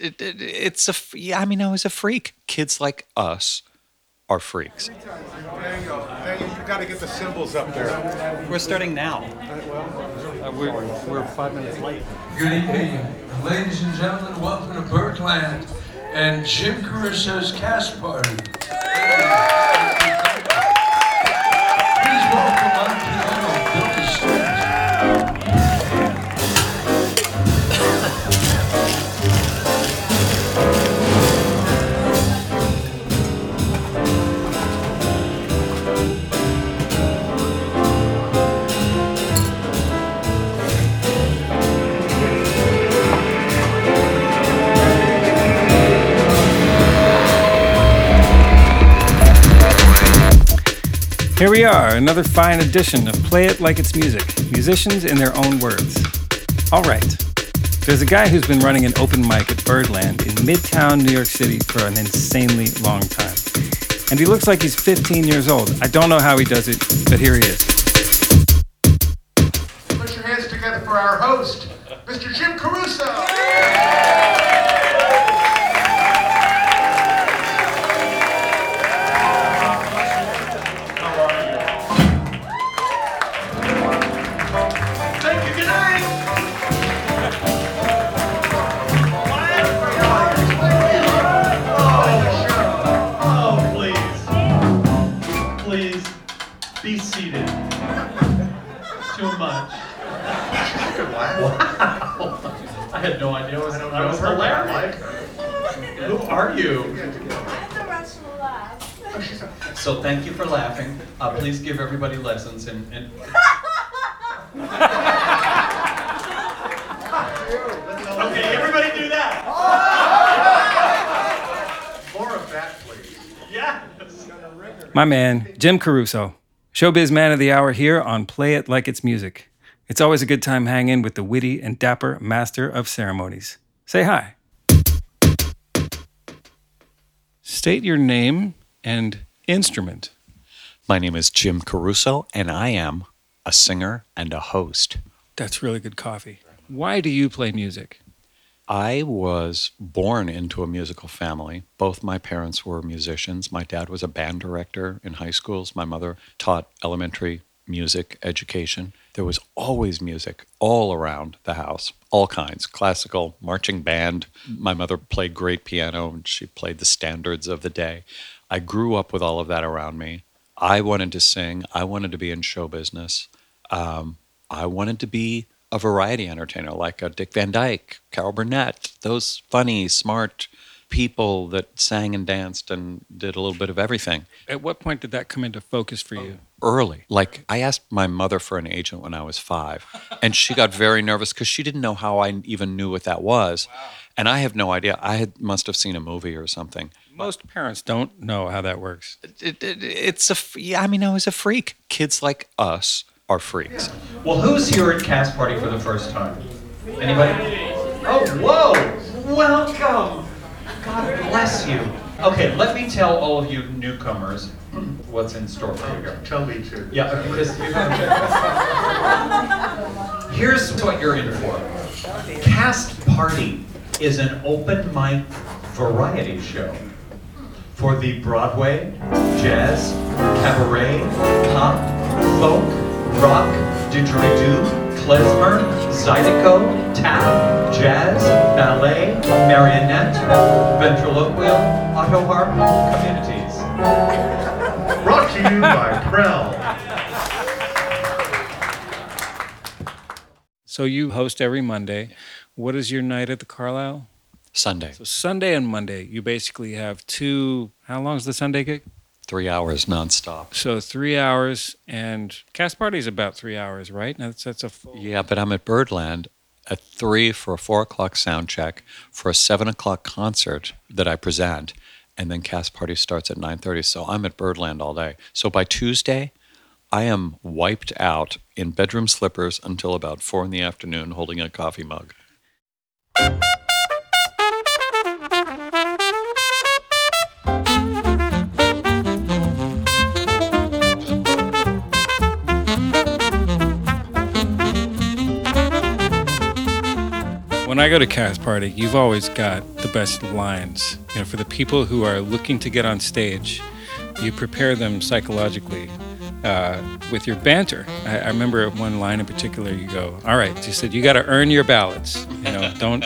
it, it, it's a. f- Yeah, I mean, I was a freak. Kids like us are freaks. There you go. You, you got to get the symbols up there. We're starting now. Uh, we're, we're five minutes late. Good evening, ladies and gentlemen. Welcome to Birdland and Jim Caruso's cast party. Here we are, another fine edition of Play It Like It's Music, musicians in their own words. All right, there's a guy who's been running an open mic at Birdland in Midtown New York City for an insanely long time. And he looks like he's 15 years old. I don't know how he does it, but here he is. Put your hands together for our host, Mr. Jim Caruso. Thank had no idea it was, that was hilarious. Who are you? I'm the Russian laugh. So thank you for laughing. Uh, please give everybody lessons and, and Okay, everybody do that. More of that, please. Yes. My man, Jim Caruso, showbiz man of the hour here on Play It Like It's Music. It's always a good time hanging with the witty and dapper master of ceremonies. Say hi. State your name and instrument. My name is Jim Caruso, and I am a singer and a host. That's really good coffee. Why do you play music? I was born into a musical family. Both my parents were musicians. My dad was a band director in high schools. My mother taught elementary music education. There was always music all around the house, all kinds classical, marching band. My mother played great piano and she played the standards of the day. I grew up with all of that around me. I wanted to sing, I wanted to be in show business. Um, I wanted to be a variety entertainer like a Dick Van Dyke, Carol Burnett, those funny, smart people that sang and danced and did a little bit of everything At what point did that come into focus for you? Early. Like I asked my mother for an agent when I was five, and she got very nervous because she didn't know how I even knew what that was. And I have no idea. I had, must have seen a movie or something. Most parents don't know how that works. It, it, it's a, Yeah, I mean, I was a freak. Kids like us are freaks. Well, who's here at Cast Party for the first time? Anybody? Oh, whoa! Welcome! God bless you. Okay, let me tell all of you newcomers what's in store for you here. Tell me to. Yeah, because here's what you're in for. Cast Party is an open mic variety show for the Broadway, jazz, cabaret, pop, folk, rock, didgeridoo, klezmer, zydeco, tap, jazz, ballet, marionette, ventriloquial, auto harp communities. Brought to you by Prell. So you host every Monday. What is your night at the Carlyle? Sunday, So Sunday and Monday, you basically have two. How long is the Sunday gig? three hours nonstop. So three hours, and cast party is about three hours, right? That's that's a full. Yeah, but I'm at Birdland at three for a four o'clock sound check for a seven o'clock concert that I present, and then cast party starts at nine thirty. So I'm at Birdland all day. So by Tuesday, I am wiped out in bedroom slippers until about four in the afternoon, holding a coffee mug. When I go to Cast Party, you've always got the best lines. You know, for the people who are looking to get on stage, you prepare them psychologically uh, with your banter. I, I remember one line in particular. You go, "All right," you said, "You got to earn your ballads. You know, don't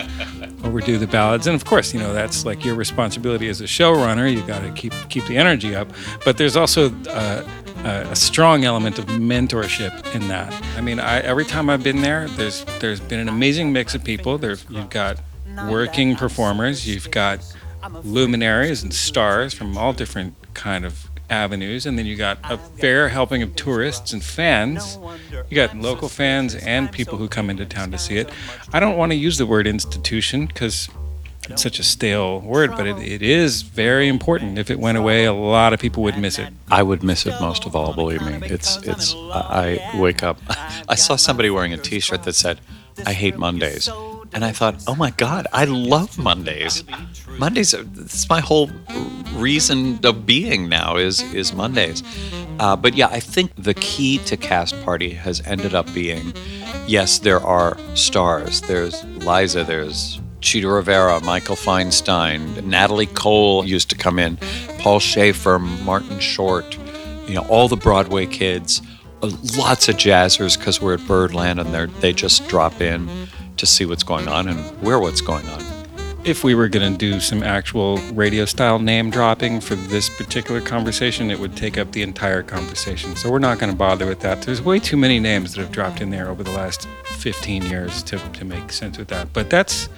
overdo the ballads." And of course, you know that's like your responsibility as a showrunner. You got to keep keep the energy up. But there's also uh, a, a strong element of mentorship in that. I mean, I, every time I've been there, there's there's been an amazing mix of people. There's you've got working performers, you've got luminaries and stars from all different kind of avenues, and then you got a fair helping of tourists and fans. You got local fans and people who come into town to see it. I don't want to use the word institution because it's such a stale word, but it, it is very important. If it went away, a lot of people would miss it. I would miss it most of all. Believe me, it's it's. I wake up. I saw somebody wearing a T-shirt that said, "I hate Mondays," and I thought, "Oh my God, I love Mondays. Mondays. are- It's my whole reason of being now is is Mondays." Uh, but yeah, I think the key to Cast Party has ended up being, yes, there are stars. There's Liza. There's Chita Rivera, Michael Feinstein, Natalie Cole used to come in, Paul Shaffer, Martin Short, you know, all the Broadway kids, uh, lots of jazzers because we're at Birdland and they they just drop in to see what's going on and we're what's going on. If we were going to do some actual radio style name dropping for this particular conversation, it would take up the entire conversation. So we're not going to bother with that. There's way too many names that have dropped in there over the last 15 years to, to make sense with that. But that's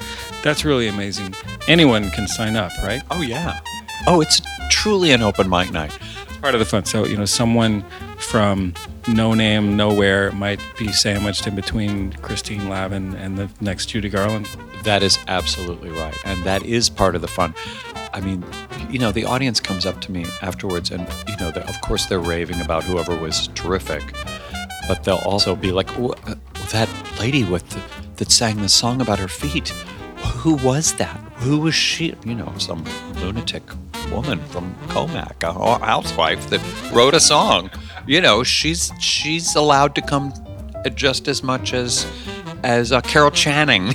that's really amazing. Anyone can sign up, right? Oh yeah. Oh, it's truly an open mic night. It's part of the fun. So, you know, someone from no name, nowhere might be sandwiched in between Christine Lavin and the next Judy Garland. That is absolutely right. And that is part of the fun. I mean, you know, the audience comes up to me afterwards and, you know, of course they're raving about whoever was terrific, but they'll also be like, "Wh- uh, that lady with the, that sang the song about her feet, who was that? Who was she? You know, some lunatic woman from Commack, a housewife that wrote a song. You know, she's she's allowed to come just as much as as uh, Carol Channing.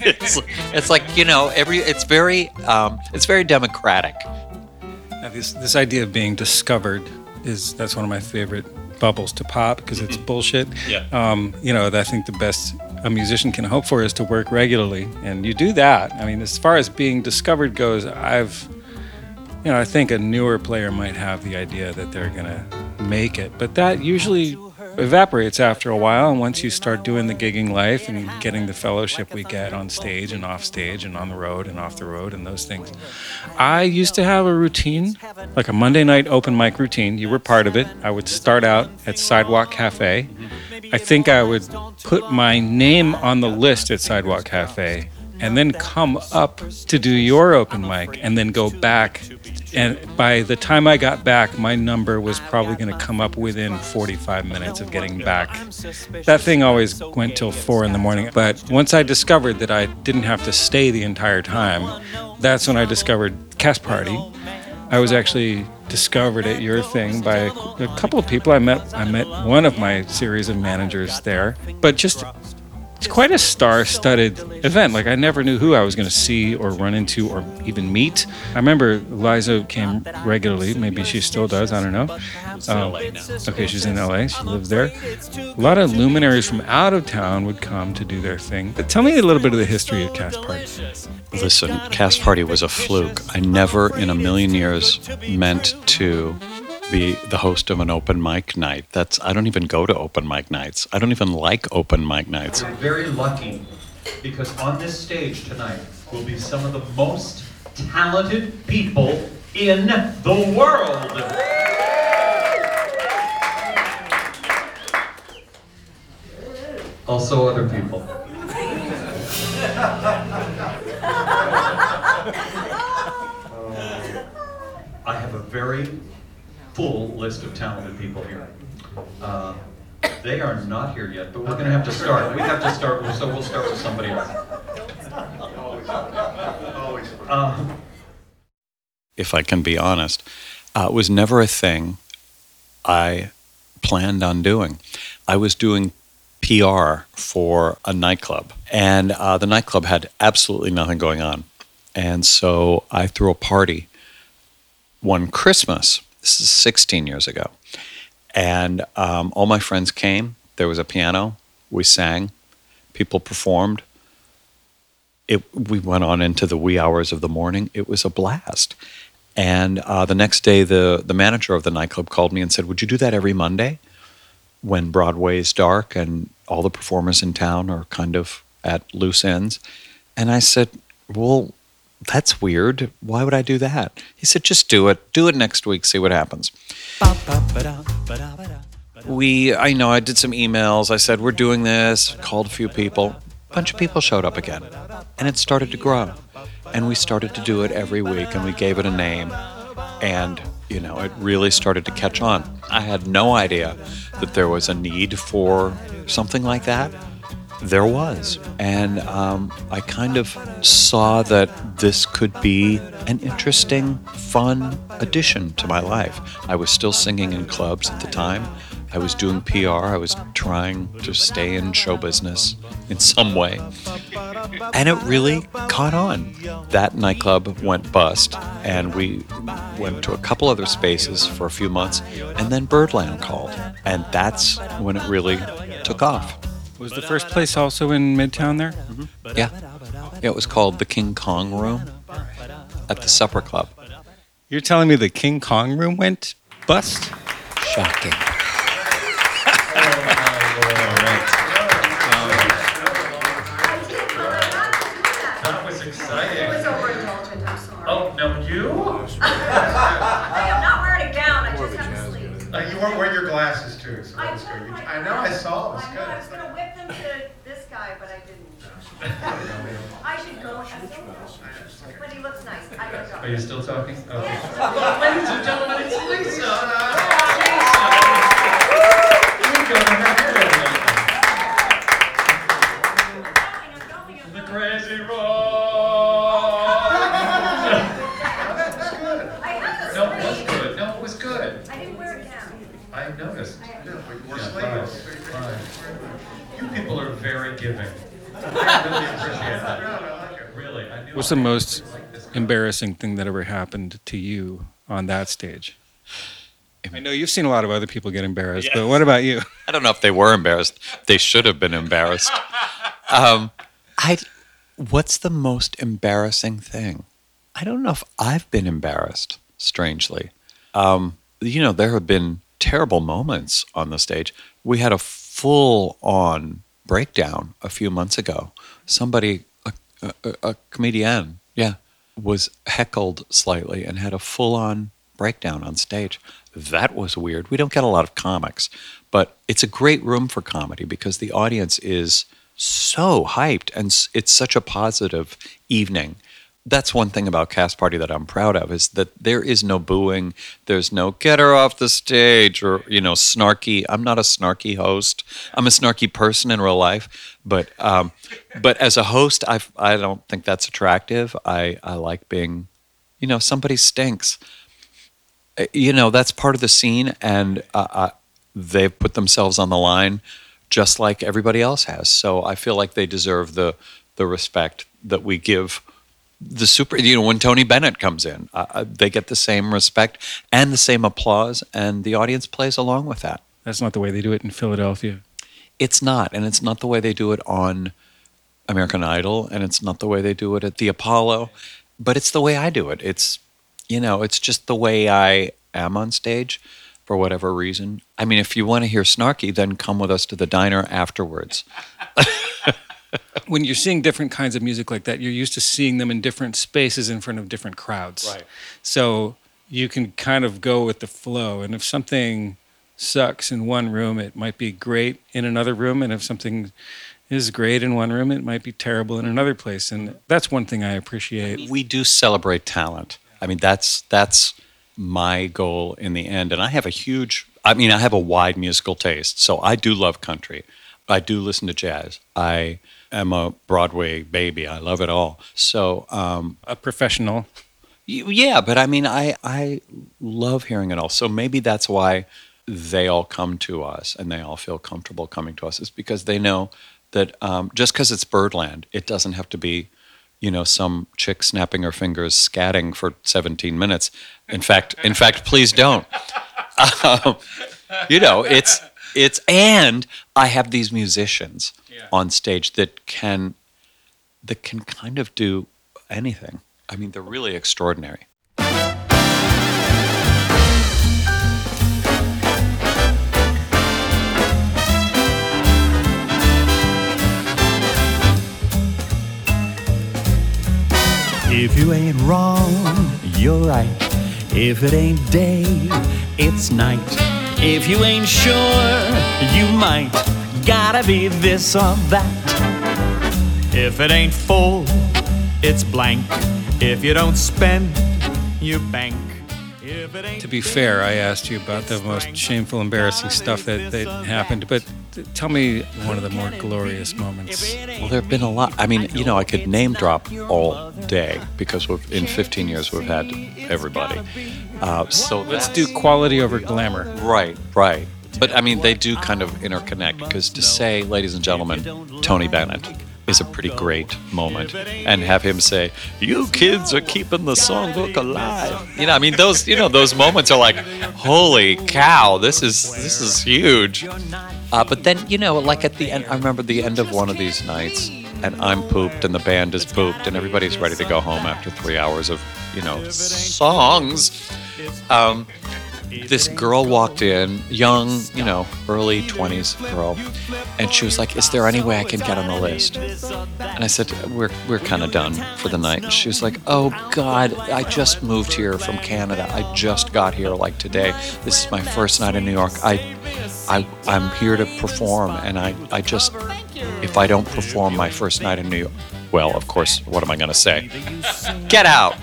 it's, it's like you know every it's very um, it's very democratic. Now, this this idea of being discovered is that's one of my favorite bubbles to pop because it's bullshit. Yeah. Um, you know, I think the best a musician can hope for is to work regularly, and you do that. I mean, as far as being discovered goes, I've, you know, I think a newer player might have the idea that they're gonna make it, but that usually evaporates after a while. And once you start doing the gigging life and getting the fellowship we get on stage and off stage and on the road and off the road and those things, I used to have a routine, like a Monday night open mic routine. You were part of it. I would start out at Sidewalk Cafe. I think I would put my name on the list at Sidewalk Cafe and then come up to do your open mic and then go back. And by the time I got back, my number was probably going to come up within 45 minutes of getting back. That thing always went till four in the morning. But once I discovered that I didn't have to stay the entire time, that's when I discovered Cast Party. I was actually discovered at your thing by a, couple of people I met. I met one of my series of managers there, but just it's quite a star-studded event. Like I never knew who I was going to see or run into or even meet. I remember Liza came regularly. Maybe she still does. I don't know. Um, okay, she's in LA. She lives there. A lot of luminaries from out of town would come to do their thing. But tell me a little bit of the history of Cast Party. Listen, Cast Party was a fluke. I never in a million years meant to be the host of an open mic night. That's I don't even go to open mic nights. I don't even like open mic nights. I'm very lucky because on this stage tonight will be some of the most talented people in the world. Also, other people. I have a very full list of talented people here. Uh, They are not here yet, but we're gonna have to start. We have to start, so we'll start with somebody else. Uh, if I can be honest, uh, it was never a thing I planned on doing. I was doing PR for a nightclub, and uh, the nightclub had absolutely nothing going on. And so I threw a party one Christmas. This is 16 years ago. And um, all my friends came. There was a piano. We sang. People performed. It, we went on into the wee hours of the morning. It was a blast. And uh, the next day, the, the manager of the nightclub called me and said, Would you do that every Monday when Broadway is dark and all the performers in town are kind of at loose ends? And I said, Well, that's weird. Why would I do that? He said, Just do it. Do it next week. See what happens. We, I know, I did some emails. I said, We're doing this, called a few people. A bunch of people showed up again. And it started to grow. And we started to do it every week and we gave it a name. And, you know, it really started to catch on. I had no idea that there was a need for something like that. There was. And um, I kind of saw that this could be an interesting, fun addition to my life. I was still singing in clubs at the time. I was doing PR. I was trying to stay in show business in some way. And it really caught on. That nightclub went bust, and we went to a couple other spaces for a few months, and then Birdland called. And that's when it really took off. Was the first place also in Midtown there? Yeah. Yeah, it was called the King Kong Room at the Supper Club. You're telling me the King Kong room went bust? Shocking. That was exciting. was overindulgent, I'm sorry. Oh, no, you? I am not wearing a gown, I just have a sleeve. Uh, you weren't wearing your glasses too, so I that good. You- I know, I saw it, it was I know, I was good. gonna whip them this guy, but I didn't. I should go, have some, but he looks nice, I gotta Are you still talking? Okay. Yes. Ladies and gentlemen, it's Lisa. You go her head I'm going, I'm going, I'm The going. crazy road. I have No, a it was sleeve, good. No, it was good. I didn't wear a gown. I noticed. I had- Yeah, but you wore Yeah, sleeveless. fine, fine. You people are very giving. I really appreciate that. I like it. Really, I knew. What's the most liked this guy. embarrassing thing that ever happened to you on that stage? I know you've seen a lot of other people get embarrassed, but what about you? I don't know if they were embarrassed. They should have been embarrassed. Um, I, what's the most embarrassing thing? I don't know if I've been embarrassed. Strangely, um, you know, there have been terrible moments on the stage. We had a full-on breakdown a few months ago. Somebody, a, a, comedian, yeah, was heckled slightly and had a full-on breakdown on stage. That was weird. We don't get a lot of comics, but it's a great room for comedy because the audience is so hyped and it's such a positive evening. That's one thing about Cast Party that I'm proud of is that there is no booing, there's no get her off the stage or you know snarky. I'm not a snarky host. I'm a snarky person in real life, but um, but as a host, I I don't think that's attractive. I I like being, you know, somebody stinks uh, you know that's part of the scene and uh, uh, they've put themselves on the line just like everybody else has so i feel like they deserve the the respect that we give the super you know when tony bennett comes in uh, uh, they get the same respect and the same applause and the audience plays along with that. That's not the way they do it in Philadelphia. it's not and it's not the way they do it on american idol and it's not the way they do it at the apollo but it's the way i do it. It's you know it's just the way i am on stage for whatever reason. I mean if you want to hear snarky then come with us to the diner afterwards When you're seeing different kinds of music like that, you're used to seeing them in different spaces in front of different crowds. Right. So you can kind of go with the flow. And if something sucks in one room, it might be great in another room. And if something is great in one room, it might be terrible in another place. And that's one thing I appreciate. we do celebrate talent. I mean, that's that's my goal in the end. And I have a huge, I mean, I have a wide musical taste. So I do love country. I do listen to jazz. I am a Broadway baby. I love it all. So um, A professional. yeah, but I mean, I I love hearing it all. So maybe that's why they all come to us and they all feel comfortable coming to us is because they know that um, just because it's Birdland, it doesn't have to be, you know, some chick snapping her fingers, scatting for 17 minutes. In fact, in fact, please don't. Um, you know, it's it's and I have these musicians on stage that can that can kind of do anything. I mean, they're really extraordinary. If you ain't wrong, you're right. If it ain't day, it's night. If you ain't sure, you might. Gotta be this or that. If it ain't full, it's blank. If you don't spend, you bank. If it ain't To be fair, I asked you about the most shameful, embarrassing stuff that, that happened, but tell me one of the more glorious moments. Well, there have been a lot. I mean, you know, I could name drop all day because we've, in 15 years we've had everybody. Uh, so Let's do quality over glamour. right, right. But I mean, they do kind of interconnect because to say, ladies and gentlemen, Tony Bennett is a pretty great moment, and have him say, "You kids are keeping the songbook alive." You know, I mean, those you know those moments are like, "Holy cow, this is this is huge." Uh, but then, you know, like at the end, I remember the end of one of these nights, and I'm pooped, and the band is pooped, and everybody's ready to go home after three hours of, you know, songs. Um, this girl walked in, young, you know, early 20s girl, and she was like, Is there any way I can get on the list? And I said, We're, we're kind of done for the night. And she was like, Oh, God, I just moved here from Canada. I just got here like today. This is my first night in New York. I, I, I'm here to perform, and I, I just, if I don't perform my first night in New York, well, of course, what am I going to say? Get out!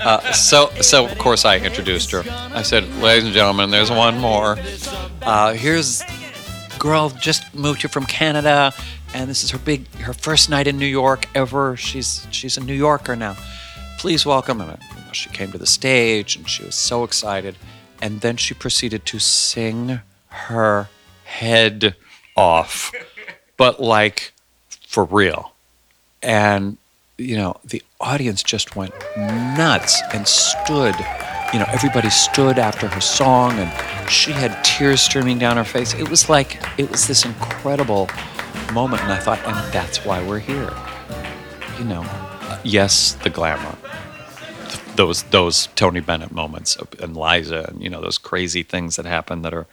Uh, so, so of course, I introduced her. I said, "Ladies and gentlemen, there's one more. Uh, here's girl just moved here from Canada, and this is her big, her first night in New York ever. She's she's a New Yorker now. Please welcome." And you know, she came to the stage, and she was so excited. And then she proceeded to sing her head off, but like for real. And you know, the audience just went nuts and stood. You know, everybody stood after her song, and she had tears streaming down her face. It was like, it was this incredible moment. And I thought, and that's why we're here. You know, yes, the glamour. Those those Tony Bennett moments and Liza and you know those crazy things that happen that are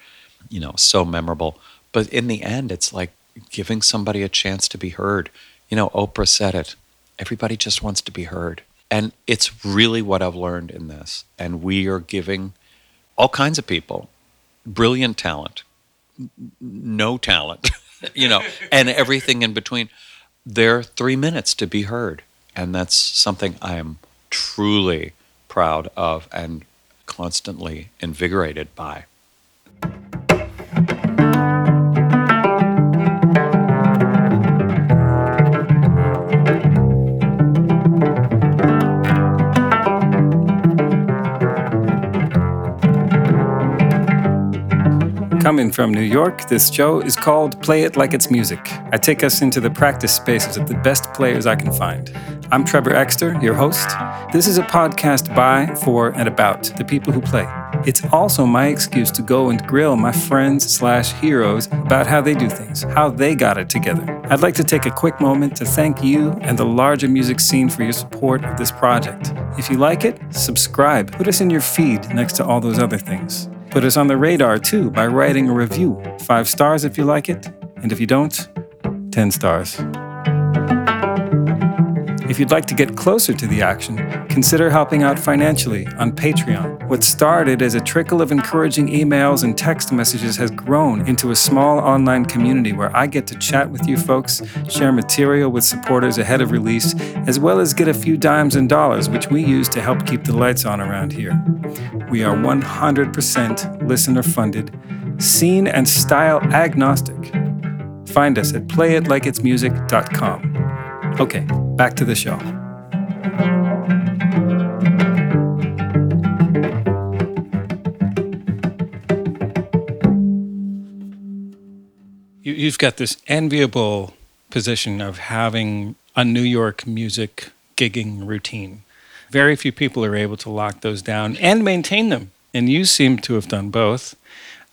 you know so memorable but in the end it's like giving somebody a chance to be heard you know Oprah said it everybody just wants to be heard. And it's really what I've learned in this. And we are giving all kinds of people brilliant talent no talent you know and everything in between. Their 3 minutes to be heard. And that's something I am truly proud of and constantly invigorated by Coming from New York, this show is called Play It Like It's Music. I take us into the practice spaces of the best players I can find. I'm Trevor Exter, your host. This is a podcast by, for, and about the people who play. It's also my excuse to go and grill my friends slash heroes about how they do things, how they got it together. I'd like to take a quick moment to thank you and the larger music scene for your support of this project. If you like it, subscribe. Put us in your feed next to all those other things. Put us on the radar too by writing a review. Five stars if you like it, and if you don't, 10 stars. If you'd like to get closer to the action, consider helping out financially on Patreon. What started as a trickle of encouraging emails and text messages has grown into a small online community where I get to chat with you folks, share material with supporters ahead of release, as well as get a few dimes and dollars, which we use to help keep the lights on around here. We are 100% listener funded, scene and style agnostic. Find us at playitlikeitsmusic.com. Okay, back to the show. You've got this enviable position of having a New York music gigging routine. Very few people are able to lock those down and maintain them. And you seem to have done both.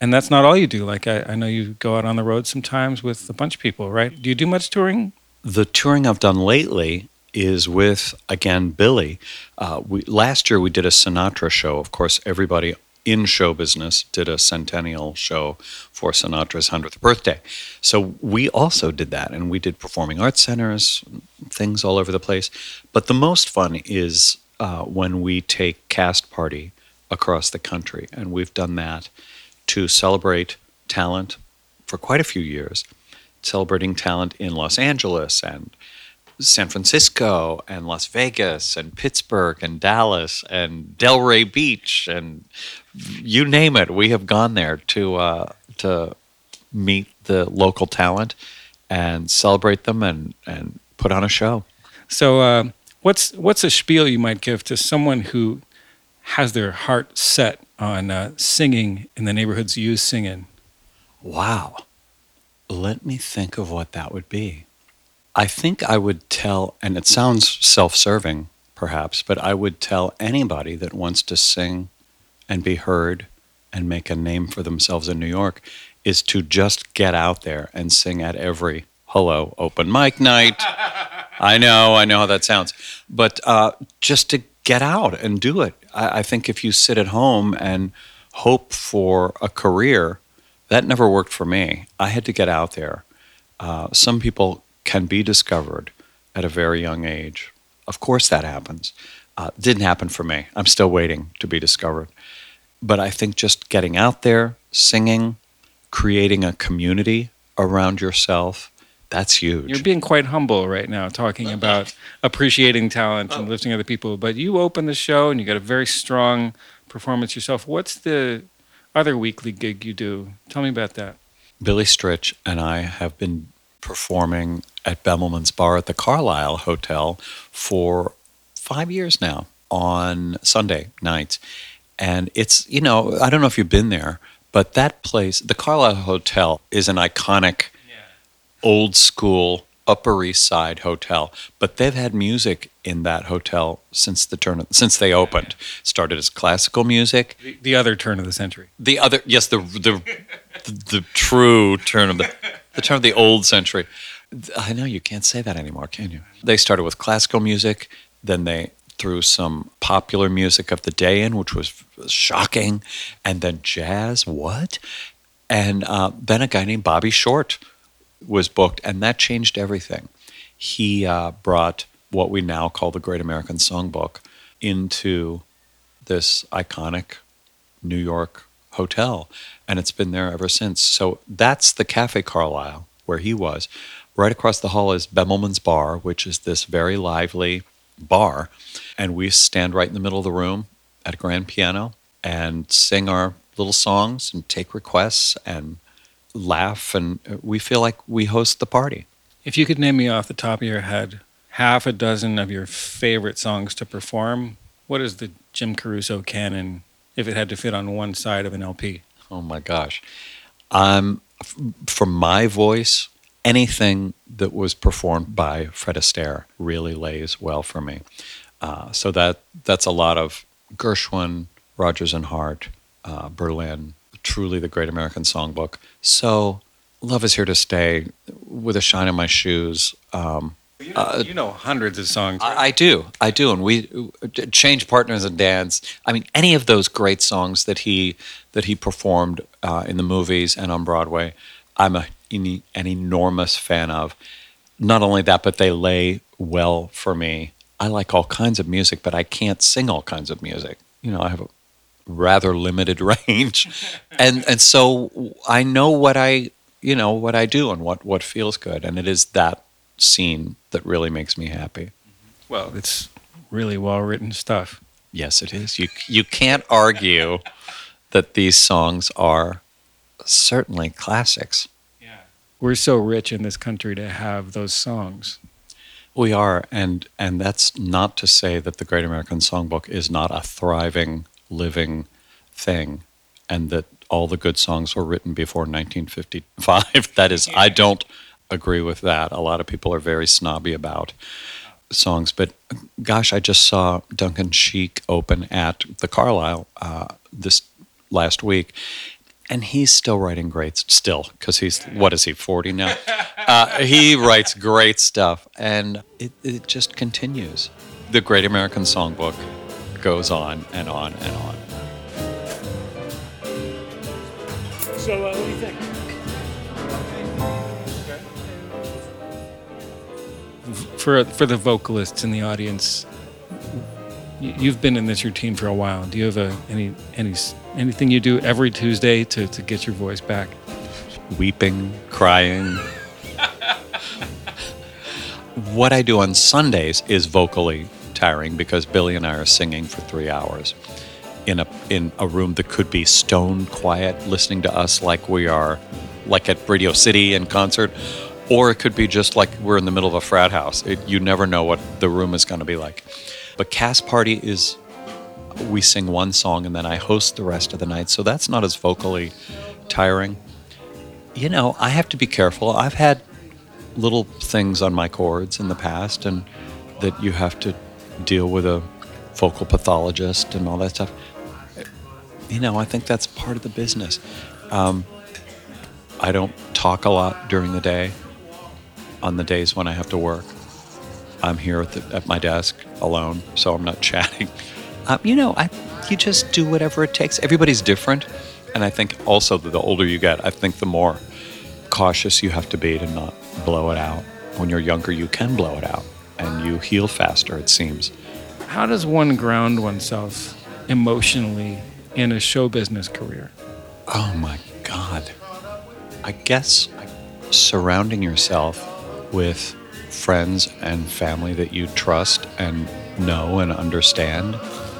And that's not all you do. Like, I, I know you go out on the road sometimes with a bunch of people, right? Do you do much touring? The touring I've done lately is with again Billy. Uh, we, last year we did a Sinatra show. Of course, everybody in show business did a centennial show for Sinatra's 100th birthday. So we also did that, and we did performing arts centers, things all over the place. But the most fun is uh, when we take cast party across the country, and we've done that to celebrate talent for quite a few years, celebrating talent in Los Angeles and San Francisco and Las Vegas and Pittsburgh and Dallas and Delray Beach and you name it. We have gone there to uh, to meet the local talent and celebrate them and, and put on a show. So, uh, what's what's a spiel you might give to someone who has their heart set on uh, singing in the neighborhoods you sing in? Wow. Let me think of what that would be. I think I would tell, and it sounds self serving perhaps, but I would tell anybody that wants to sing and be heard and make a name for themselves in New York is to just get out there and sing at every hello open mic night. I know, I know how that sounds, but uh, just to get out and do it. I, I think if you sit at home and hope for a career, that never worked for me. I had to get out there. Uh, some people can be discovered at a very young age. Of course, that happens. Uh, didn't happen for me. I'm still waiting to be discovered. But I think just getting out there, singing, creating a community around yourself, that's huge. You're being quite humble right now, talking about appreciating talent and lifting other people. But you open the show and you got a very strong performance yourself. What's the other weekly gig you do? Tell me about that. Billy Stritch and I have been performing at Bemelman's Bar at the Carlyle Hotel for five years now on Sunday nights. And it's, you know, I don't know if you've been there, but that place, the Carlyle Hotel, is an iconic, old school, Upper East Side hotel. But they've had music in that hotel since the turn of, since they opened. Started as classical music. The, the other turn of the century. The other, yes, the the the, the true turn of the the turn of the old century. I know you can't say that anymore, can you? They started with classical music, then they threw some popular music of the day in, which was shocking, and then jazz. What? And uh, then a guy named Bobby Short was booked, and that changed everything. He uh, brought what we now call the Great American Songbook into this iconic New York hotel, and it's been there ever since. So that's the Cafe Carlyle where he was. Right across the hall is Bemelman's Bar, which is this very lively bar, and we stand right in the middle of the room at a grand piano and sing our little songs and take requests and laugh, and we feel like we host the party. If you could name me off the top of your head half a dozen of your favorite songs to perform, what is the Jim Caruso canon if it had to fit on one side of an LP? Oh my gosh. Um, for my voice, anything that was performed by Fred Astaire really lays well for me. Uh, so that that's a lot of Gershwin, Rodgers and Hart, uh, Berlin, truly the Great American Songbook. So Love is Here to Stay, With a Shine in My Shoes. Um, You know, you know hundreds of songs. I, I do, I do, and we change partners and dance. I mean, any of those great songs that he that he performed uh, in the movies and on Broadway, I'm a, an an enormous fan of. Not only that, but they lay well for me. I like all kinds of music, but I can't sing all kinds of music. You know, I have a rather limited range, and and so I know what I you know what I do and what what feels good, and it is that scene that really makes me happy. well, it's really well written stuff. Yes, it is. You you can't argue that these songs are certainly classics. Yeah, we're so rich in this country to have those songs. We are, and and that's not to say that the Great American Songbook is not a thriving, living thing, and that all the good songs were written before 1955. that is, I don't agree with that. A lot of people are very snobby about songs, but gosh, I just saw Duncan Sheik open at the Carlyle uh, this last week, and he's still writing great still because he's what is he 40 now uh, he writes great stuff and it, it just continues the great american songbook goes on and on and on So, uh, what do you think? For for the vocalists in the audience, you've been in this routine for a while. Do you have a, any any anything you do every Tuesday to, to get your voice back? weeping crying what i do on sundays is vocally tiring because billy and i are singing for three hours in a in a room that could be stone quiet listening to us like we are like at radio city in concert or it could be just like we're in the middle of a frat house. It, you never know what the room is going to be like. But cast party is we sing one song and then i host the rest of the night so that's not as vocally tiring. You know i have to be careful. I've had little things on my cords in the past and that you have to deal with a vocal pathologist and all that stuff. You know i think that's part of the business. Um, i don't talk a lot during the day on the days when i have to work. I'm here at, the, at my desk alone so i'm not chatting. Um, you know I, you just do whatever it takes. Everybody's different and i think also that the older you get i think the more cautious you have to be to not blow it out. When you're younger you can blow it out and you heal faster it seems. How does one ground oneself emotionally in a show business career? Oh my God. I guess surrounding yourself with friends and family that you trust and know and understand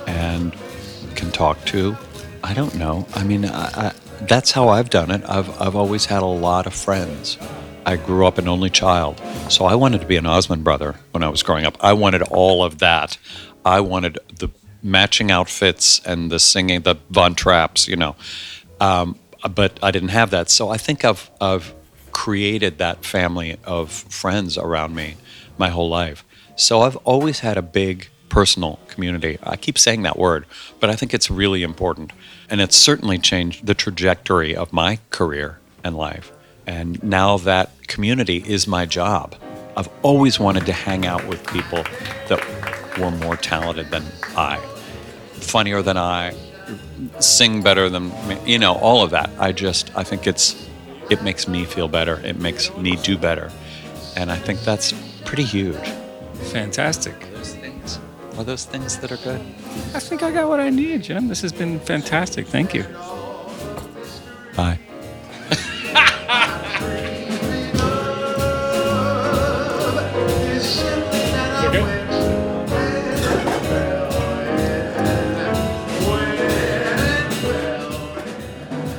and can talk to. I don't know. I mean, I, I, that's how I've done it. I've, I've always had a lot of friends. I grew up an only child, so I wanted to be an Osmond brother when I was growing up. I wanted all of that. I wanted the matching outfits and the singing, the Von Trapps, you know. Um, but I didn't have that. So I think I've, I've created that family of friends around me my whole life. So I've always had a big personal community. I keep saying that word, but I think it's really important. And it's certainly changed the trajectory of my career and life. And now that community is my job. I've always wanted to hang out with people that were more talented than I, funnier than I, sing better than me, you know, all of that. I just, I think it's, it makes me feel better. It makes me do better. And I think that's pretty huge. Fantastic. Are Those things are those things that are good. I think I got what I need, Jim. This has been fantastic. Thank you. Bye.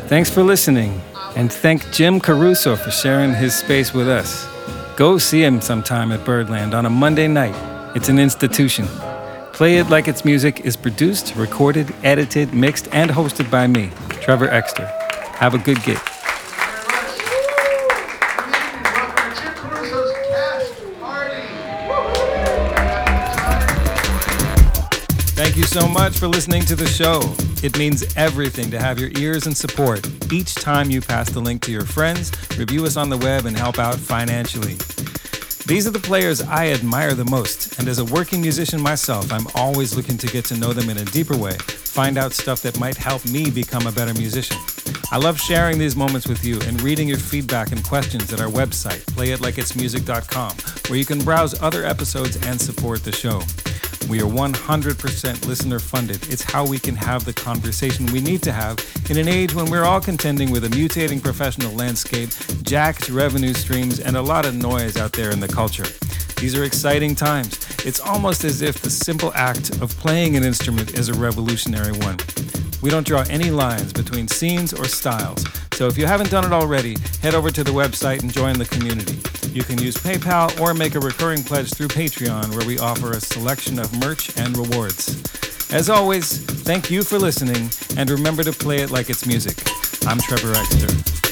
Thanks for listening, and thank Jim Caruso for sharing his space with us. Go see him sometime at Birdland on a Monday night. It's an institution. Play It Like It's Music is produced, recorded, edited, mixed, and hosted by me, Trevor Exter. Have a good gig. So much for listening to the show. It means everything to have your ears and support each time you pass the link to your friends, review us on the web, and help out financially. These are the players I admire the most, and as a working musician myself, I'm always looking to get to know them in a deeper way, find out stuff that might help me become a better musician. I love sharing these moments with you and reading your feedback and questions at our website, playitlikeitsmusic.com, where you can browse other episodes and support the show. We are 100% listener funded. It's how we can have the conversation we need to have in an age when we're all contending with a mutating professional landscape, jacked revenue streams, and a lot of noise out there in the culture. These are exciting times. It's almost as if the simple act of playing an instrument is a revolutionary one. We don't draw any lines between scenes or styles. So if you haven't done it already, head over to the website and join the community. You can use PayPal or make a recurring pledge through Patreon, where we offer a selection of merch and rewards. As always, thank you for listening, and remember to play it like it's music. I'm Trevor Exter.